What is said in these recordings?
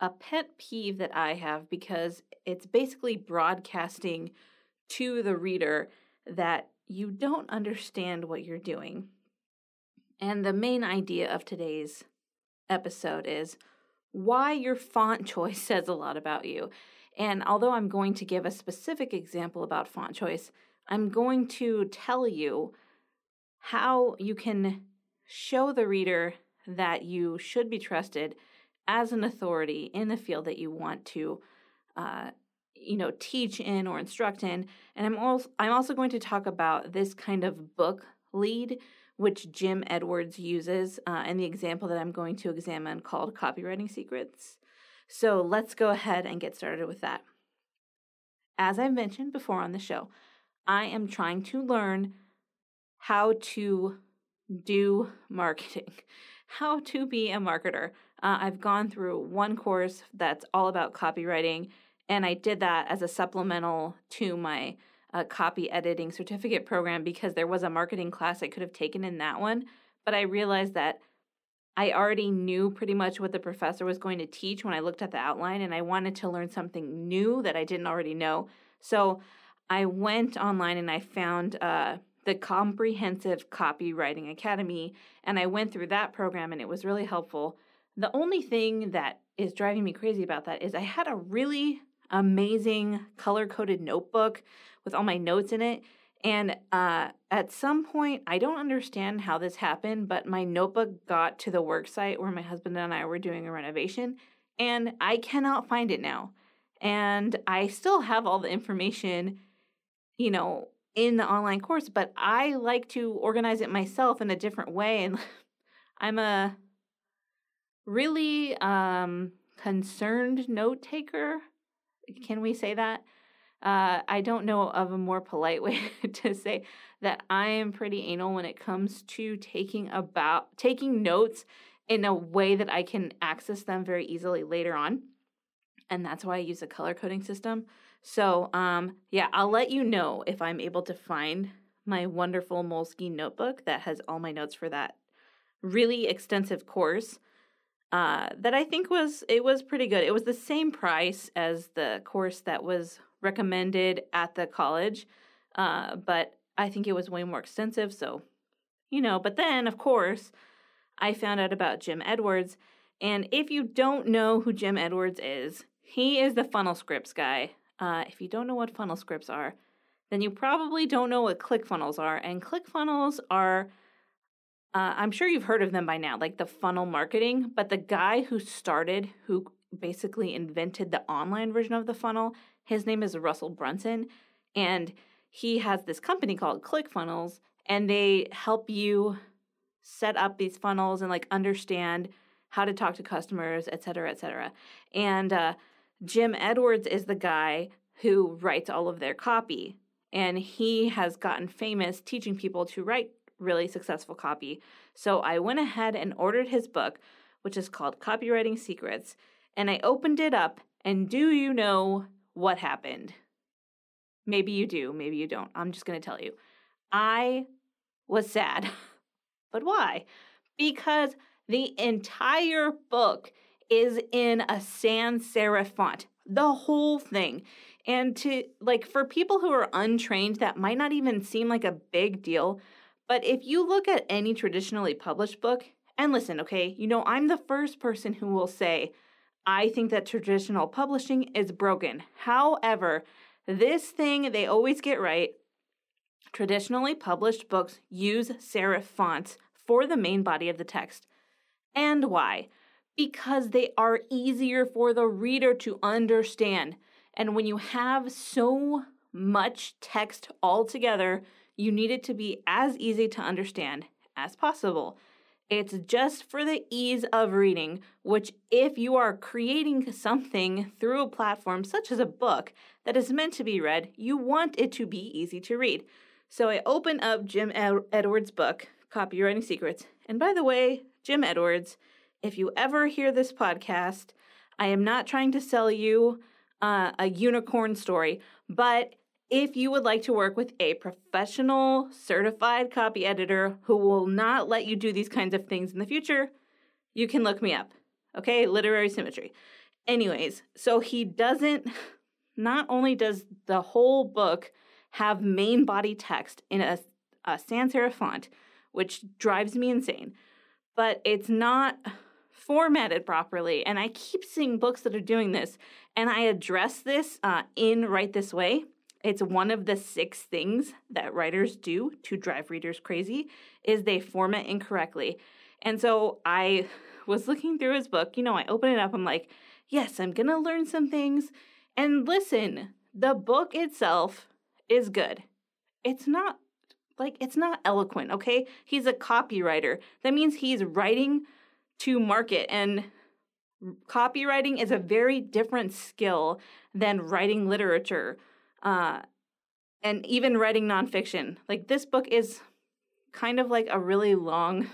a pet peeve that I have because it's basically broadcasting to the reader that you don't understand what you're doing. And the main idea of today's episode is why your font choice says a lot about you. And although I'm going to give a specific example about font choice, I'm going to tell you how you can show the reader that you should be trusted as an authority in the field that you want to uh, you know teach in or instruct in and i'm also i'm also going to talk about this kind of book lead which Jim Edwards uses uh, in the example that I'm going to examine called Copywriting Secrets. So let's go ahead and get started with that. As I mentioned before on the show, I am trying to learn how to do marketing, how to be a marketer. Uh, I've gone through one course that's all about copywriting, and I did that as a supplemental to my a copy editing certificate program because there was a marketing class I could have taken in that one. But I realized that I already knew pretty much what the professor was going to teach when I looked at the outline, and I wanted to learn something new that I didn't already know. So I went online and I found uh, the Comprehensive Copywriting Academy, and I went through that program, and it was really helpful. The only thing that is driving me crazy about that is I had a really amazing color coded notebook with all my notes in it. And uh, at some point, I don't understand how this happened, but my notebook got to the work site where my husband and I were doing a renovation, and I cannot find it now. And I still have all the information, you know, in the online course, but I like to organize it myself in a different way. And I'm a really um, concerned note taker. Can we say that? Uh, I don't know of a more polite way to say that I am pretty anal when it comes to taking about taking notes in a way that I can access them very easily later on. And that's why I use a color coding system. So, um, yeah, I'll let you know if I'm able to find my wonderful Moleskine notebook that has all my notes for that really extensive course. Uh, that I think was it was pretty good. It was the same price as the course that was recommended at the college, uh, but I think it was way more extensive. So, you know, but then, of course, I found out about Jim Edwards. And if you don't know who Jim Edwards is, he is the funnel scripts guy. Uh, if you don't know what funnel scripts are, then you probably don't know what ClickFunnels are. And ClickFunnels are, uh, I'm sure you've heard of them by now, like the funnel marketing. But the guy who started, who basically invented the online version of the funnel, his name is Russell Brunson, and he has this company called ClickFunnels, and they help you set up these funnels and like understand how to talk to customers, et cetera, et cetera. And uh, Jim Edwards is the guy who writes all of their copy, and he has gotten famous teaching people to write really successful copy. So I went ahead and ordered his book, which is called Copywriting Secrets, and I opened it up. And do you know what happened. Maybe you do, maybe you don't. I'm just going to tell you. I was sad. but why? Because the entire book is in a sans serif font. The whole thing. And to like for people who are untrained, that might not even seem like a big deal. But if you look at any traditionally published book, and listen, okay, you know, I'm the first person who will say, I think that traditional publishing is broken. However, This thing they always get right. Traditionally published books use serif fonts for the main body of the text. And why? Because they are easier for the reader to understand. And when you have so much text all together, you need it to be as easy to understand as possible. It's just for the ease of reading, which, if you are creating something through a platform such as a book that is meant to be read, you want it to be easy to read. So I open up Jim Ed- Edwards' book, Copywriting Secrets. And by the way, Jim Edwards, if you ever hear this podcast, I am not trying to sell you uh, a unicorn story, but if you would like to work with a professional certified copy editor who will not let you do these kinds of things in the future, you can look me up. Okay, literary symmetry. Anyways, so he doesn't, not only does the whole book have main body text in a, a sans serif font, which drives me insane, but it's not formatted properly. And I keep seeing books that are doing this, and I address this uh, in Write This Way it's one of the six things that writers do to drive readers crazy is they format incorrectly. And so I was looking through his book, you know, I open it up, I'm like, yes, I'm going to learn some things. And listen, the book itself is good. It's not like it's not eloquent, okay? He's a copywriter. That means he's writing to market and copywriting is a very different skill than writing literature uh, and even writing nonfiction. Like this book is kind of like a really long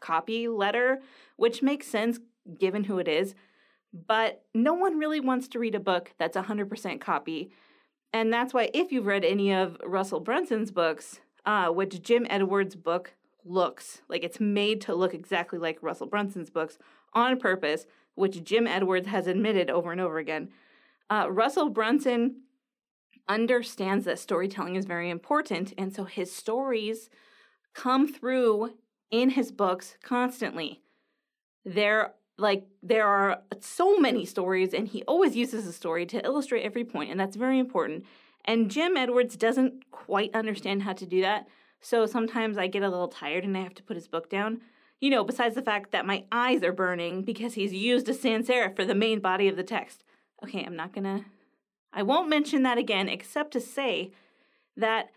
copy letter, which makes sense given who it is. But no one really wants to read a book that's 100% copy. And that's why, if you've read any of Russell Brunson's books, uh, which Jim Edwards' book looks like it's made to look exactly like Russell Brunson's books on purpose, which Jim Edwards has admitted over and over again. Uh, Russell Brunson understands that storytelling is very important. And so his stories come through in his books constantly. There like there are so many stories and he always uses a story to illustrate every point and that's very important. And Jim Edwards doesn't quite understand how to do that. So sometimes I get a little tired and I have to put his book down. You know, besides the fact that my eyes are burning because he's used a sans serif for the main body of the text. Okay, I'm not gonna I won't mention that again, except to say that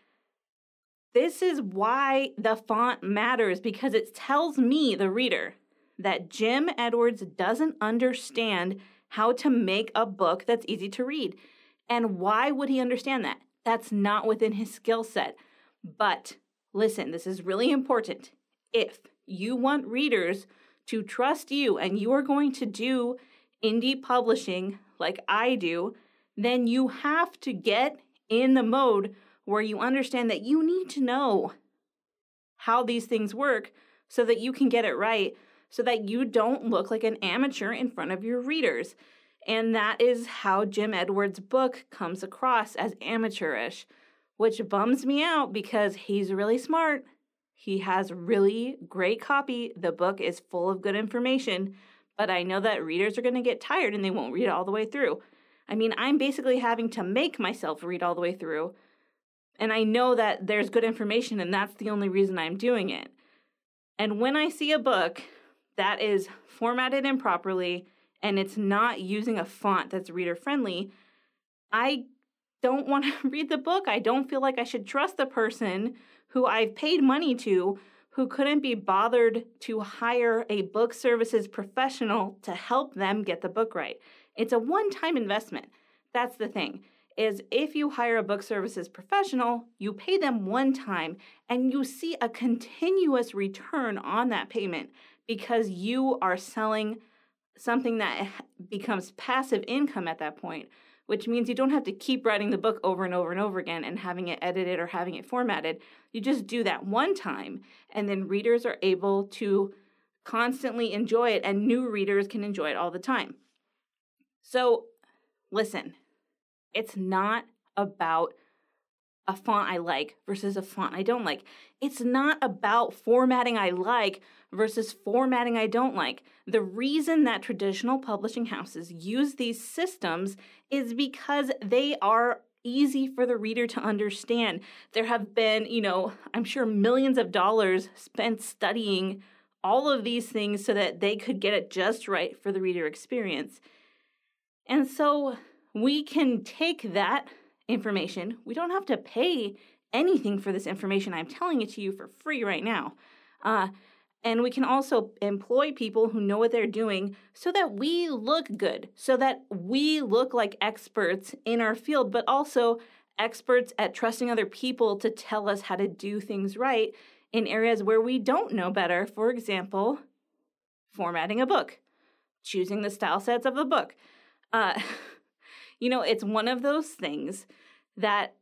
this is why the font matters because it tells me, the reader, that Jim Edwards doesn't understand how to make a book that's easy to read. And why would he understand that? That's not within his skill set. But listen, this is really important. If you want readers to trust you and you are going to do indie publishing like I do, then you have to get in the mode where you understand that you need to know how these things work so that you can get it right, so that you don't look like an amateur in front of your readers. And that is how Jim Edwards' book comes across as amateurish, which bums me out because he's really smart. He has really great copy. The book is full of good information, but I know that readers are going to get tired and they won't read it all the way through. I mean, I'm basically having to make myself read all the way through. And I know that there's good information, and that's the only reason I'm doing it. And when I see a book that is formatted improperly and it's not using a font that's reader friendly, I don't want to read the book. I don't feel like I should trust the person who I've paid money to who couldn't be bothered to hire a book services professional to help them get the book right. It's a one-time investment. That's the thing. Is if you hire a book services professional, you pay them one time and you see a continuous return on that payment because you are selling something that becomes passive income at that point, which means you don't have to keep writing the book over and over and over again and having it edited or having it formatted. You just do that one time, and then readers are able to constantly enjoy it, and new readers can enjoy it all the time. So, listen, it's not about a font I like versus a font I don't like. It's not about formatting I like versus formatting I don't like. The reason that traditional publishing houses use these systems is because they are easy for the reader to understand. There have been, you know, I'm sure millions of dollars spent studying all of these things so that they could get it just right for the reader experience. And so we can take that information. We don't have to pay anything for this information. I'm telling it to you for free right now. Uh, and we can also employ people who know what they're doing so that we look good, so that we look like experts in our field, but also experts at trusting other people to tell us how to do things right in areas where we don't know better. For example, formatting a book, choosing the style sets of a book. Uh, you know, it's one of those things that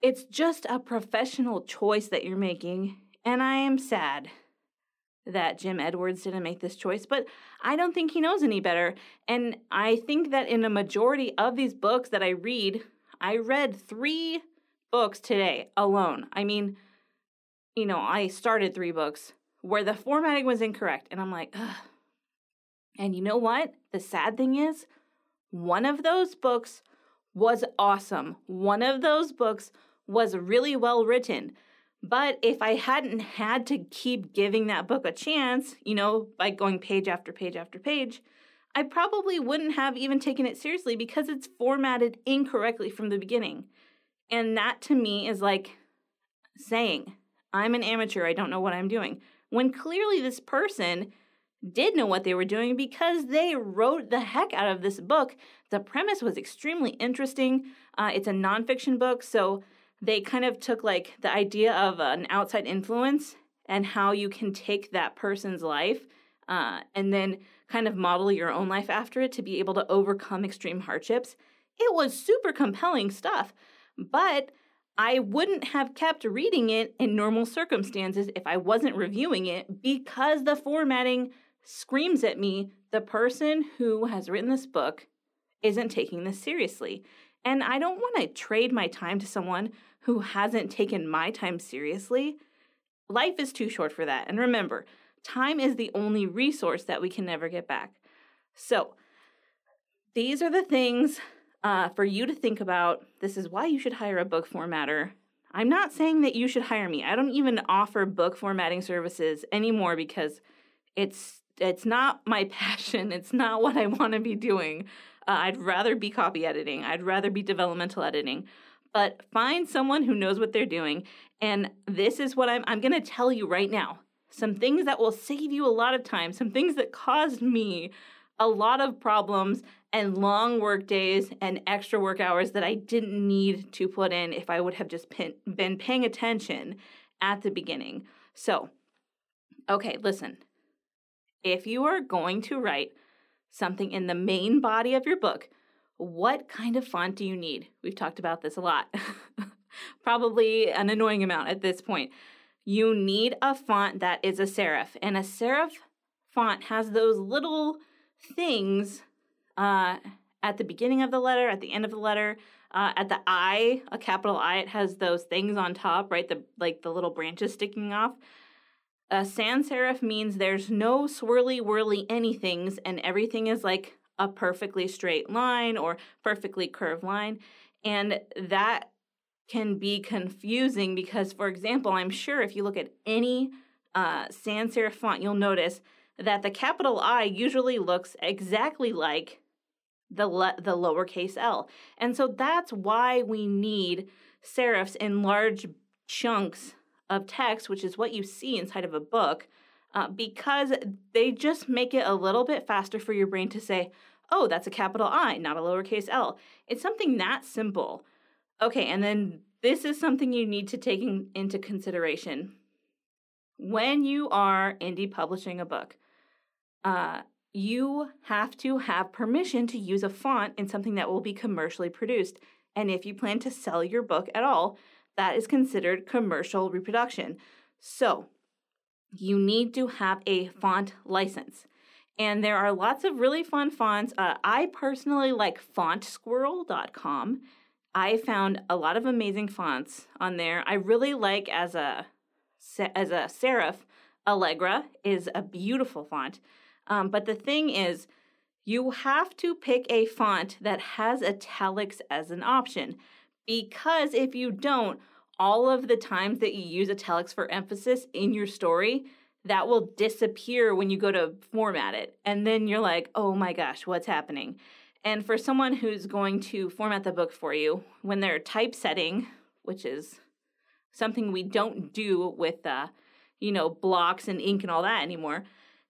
it's just a professional choice that you're making. And I am sad that Jim Edwards didn't make this choice, but I don't think he knows any better. And I think that in a majority of these books that I read, I read three books today alone. I mean, you know, I started three books where the formatting was incorrect. And I'm like, Ugh. And you know what? The sad thing is, one of those books was awesome. One of those books was really well written. But if I hadn't had to keep giving that book a chance, you know, by going page after page after page, I probably wouldn't have even taken it seriously because it's formatted incorrectly from the beginning. And that to me is like saying, I'm an amateur, I don't know what I'm doing. When clearly this person did know what they were doing because they wrote the heck out of this book. The premise was extremely interesting. Uh, it's a nonfiction book, so they kind of took like the idea of an outside influence and how you can take that person's life uh, and then kind of model your own life after it to be able to overcome extreme hardships. It was super compelling stuff, but I wouldn't have kept reading it in normal circumstances if I wasn't reviewing it because the formatting screams at me the person who has written this book isn't taking this seriously. And I don't want to trade my time to someone who hasn't taken my time seriously. Life is too short for that. And remember, time is the only resource that we can never get back. So, these are the things uh, for you to think about. This is why you should hire a book formatter. I'm not saying that you should hire me. I don't even offer book formatting services anymore because it's it's not my passion. It's not what I want to be doing. Uh, I'd rather be copy editing. I'd rather be developmental editing but find someone who knows what they're doing. And this is what I'm, I'm going to tell you right now some things that will save you a lot of time, some things that caused me a lot of problems and long work days and extra work hours that I didn't need to put in if I would have just pin, been paying attention at the beginning. So, okay, listen. If you are going to write something in the main body of your book, what kind of font do you need? We've talked about this a lot. Probably an annoying amount at this point. You need a font that is a serif, and a serif font has those little things uh, at the beginning of the letter, at the end of the letter, uh, at the I, a capital I, it has those things on top, right? The like the little branches sticking off. A sans serif means there's no swirly whirly anythings, and everything is like a perfectly straight line or perfectly curved line. And that can be confusing because, for example, I'm sure if you look at any uh, sans serif font, you'll notice that the capital I usually looks exactly like the le- the lowercase l. And so that's why we need serifs in large chunks of text, which is what you see inside of a book, uh, because they just make it a little bit faster for your brain to say, oh, that's a capital I, not a lowercase l. It's something that simple. Okay, and then this is something you need to take in, into consideration. When you are indie publishing a book, uh, you have to have permission to use a font in something that will be commercially produced. And if you plan to sell your book at all, that is considered commercial reproduction. So, you need to have a font license. And there are lots of really fun fonts. Uh, I personally like fontsquirrel.com. I found a lot of amazing fonts on there. I really like as a as a serif, Allegra is a beautiful font. Um, but the thing is, you have to pick a font that has italics as an option because if you don't, all of the times that you use italics for emphasis in your story, that will disappear when you go to format it. And then you're like, oh my gosh, what's happening? And for someone who's going to format the book for you, when they're typesetting, which is something we don't do with, uh, you know, blocks and ink and all that anymore,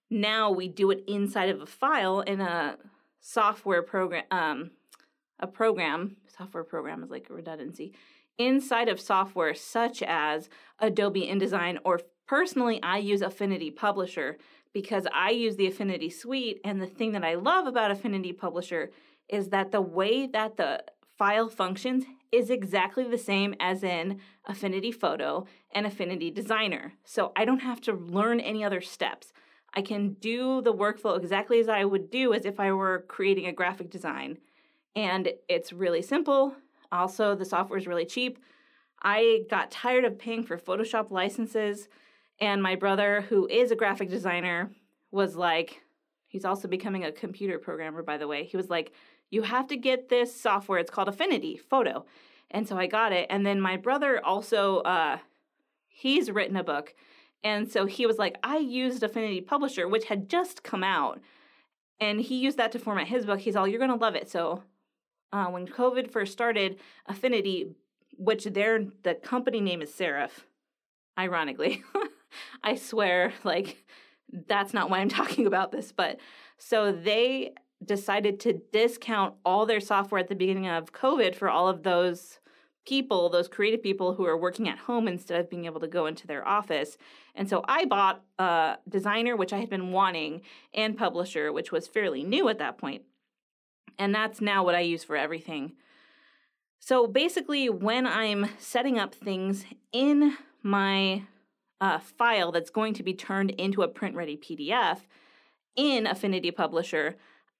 now we do it inside of a file in a software program. Um, a program, software program is like a redundancy, inside of software such as Adobe InDesign or personally, I use Affinity Publisher because I use the Affinity Suite. And the thing that I love about Affinity Publisher is that the way that the file functions is exactly the same as in Affinity Photo and Affinity Designer. So I don't have to learn any other steps. I can do the workflow exactly as I would do as if I were creating a graphic design. And it's really simple. Also, the software is really cheap. I got tired of paying for Photoshop licenses and my brother, who is a graphic designer, was like, he's also becoming a computer programmer, by the way. He was like, you have to get this software. It's called Affinity Photo. And so I got it. And then my brother also, uh, he's written a book. And so he was like, I used Affinity Publisher, which had just come out. And he used that to format his book. He's all, you're going to love it. So uh, when COVID first started, Affinity, which their the company name is Serif, ironically. I swear, like, that's not why I'm talking about this. But so they decided to discount all their software at the beginning of COVID for all of those people, those creative people who are working at home instead of being able to go into their office. And so I bought a designer, which I had been wanting, and publisher, which was fairly new at that point. And that's now what I use for everything. So basically, when I'm setting up things in my uh, file that's going to be turned into a print ready PDF in Affinity Publisher,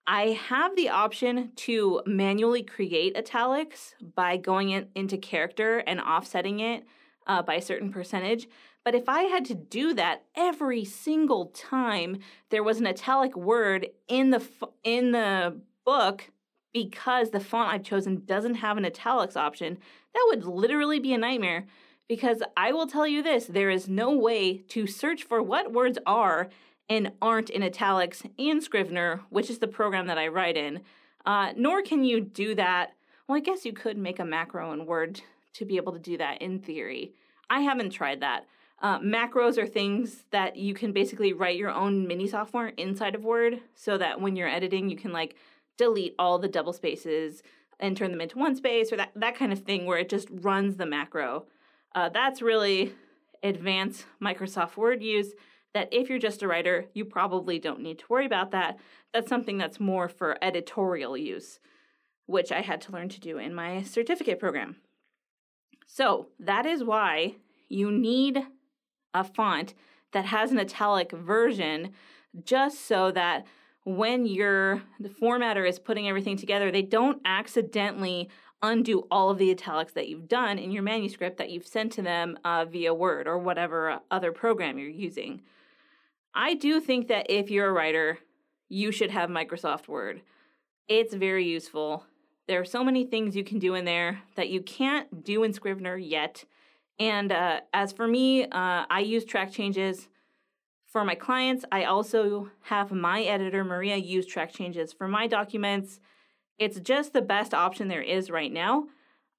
I have the option to manually create italics by going in, into character and offsetting it uh, by a certain percentage. But if I had to do that every single time there was an italic word in the in the book because the font I've chosen doesn't have an italics option, that would literally be a nightmare because I will tell you this there is no way to search for what words are and aren't in italics in Scrivener, which is the program that I write in. Uh, nor can you do that. Well, I guess you could make a macro in Word to be able to do that in theory. I haven't tried that. Uh, macros are things that you can basically write your own mini software inside of Word so that when you're editing, you can like delete all the double spaces and turn them into one space or that, that kind of thing where it just runs the macro. Uh, that's really advanced Microsoft Word use. That if you're just a writer, you probably don't need to worry about that. That's something that's more for editorial use, which I had to learn to do in my certificate program. So that is why you need a font that has an italic version just so that when your the formatter is putting everything together, they don't accidentally undo all of the italics that you've done in your manuscript that you've sent to them uh, via Word or whatever other program you're using. I do think that if you're a writer, you should have Microsoft Word. It's very useful. There are so many things you can do in there that you can't do in Scrivener yet. And uh, as for me, uh, I use track changes. For my clients, I also have my editor, Maria, use track changes for my documents it's just the best option there is right now.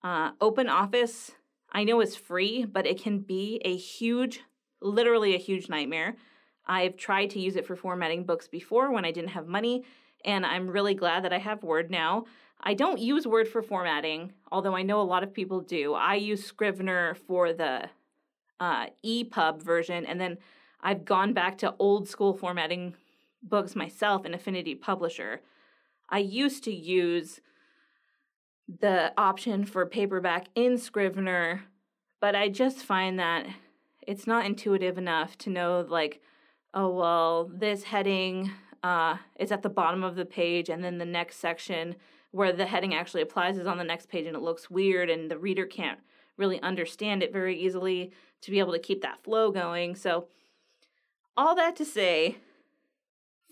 Uh, Open Office, I know is free, but it can be a huge, literally a huge nightmare. I've tried to use it for formatting books before when I didn't have money, and I'm really glad that I have Word now. I don't use Word for formatting, although I know a lot of people do. I use Scrivener for the uh, EPUB version, and then I've gone back to old school formatting books myself in Affinity Publisher. I used to use the option for paperback in Scrivener, but I just find that it's not intuitive enough to know, like, oh, well, this heading uh, is at the bottom of the page, and then the next section where the heading actually applies is on the next page, and it looks weird, and the reader can't really understand it very easily to be able to keep that flow going. So, all that to say,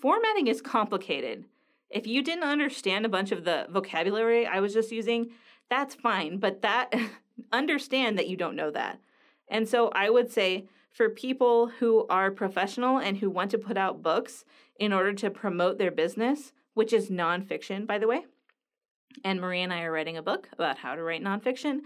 formatting is complicated. If you didn't understand a bunch of the vocabulary I was just using, that's fine, but that understand that you don't know that. And so I would say for people who are professional and who want to put out books in order to promote their business, which is nonfiction, by the way, and Marie and I are writing a book about how to write nonfiction,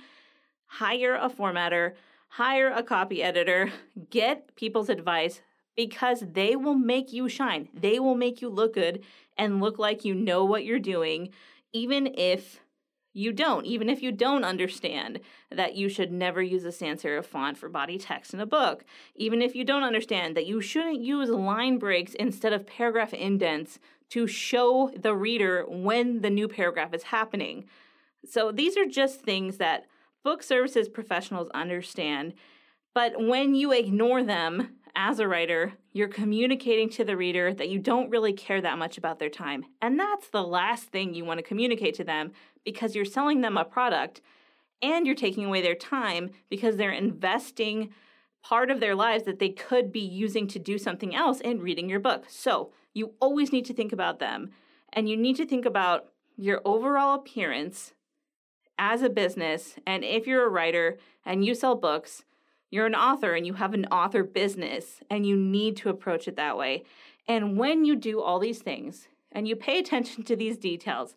hire a formatter, hire a copy editor, get people's advice because they will make you shine. They will make you look good and look like you know what you're doing, even if you don't, even if you don't understand that you should never use a sans serif font for body text in a book, even if you don't understand that you shouldn't use line breaks instead of paragraph indents to show the reader when the new paragraph is happening. So these are just things that book services professionals understand. But when you ignore them as a writer, you're communicating to the reader that you don't really care that much about their time. And that's the last thing you want to communicate to them because you're selling them a product and you're taking away their time because they're investing part of their lives that they could be using to do something else in reading your book. So you always need to think about them and you need to think about your overall appearance as a business. And if you're a writer and you sell books, you're an author and you have an author business and you need to approach it that way. And when you do all these things and you pay attention to these details,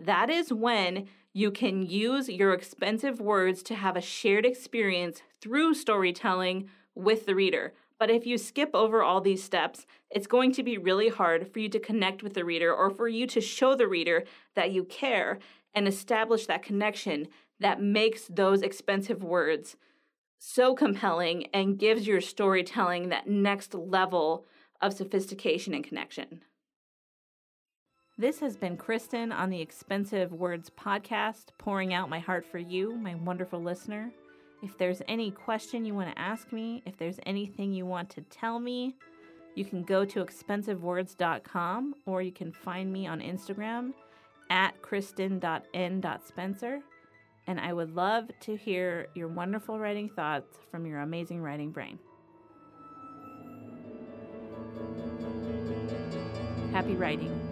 that is when you can use your expensive words to have a shared experience through storytelling with the reader. But if you skip over all these steps, it's going to be really hard for you to connect with the reader or for you to show the reader that you care and establish that connection that makes those expensive words so compelling and gives your storytelling that next level of sophistication and connection. This has been Kristen on the Expensive Words podcast, pouring out my heart for you, my wonderful listener. If there's any question you want to ask me, if there's anything you want to tell me, you can go to expensivewords.com or you can find me on Instagram at kristen.n.spencer and I would love to hear your wonderful writing thoughts from your amazing writing brain. Happy writing.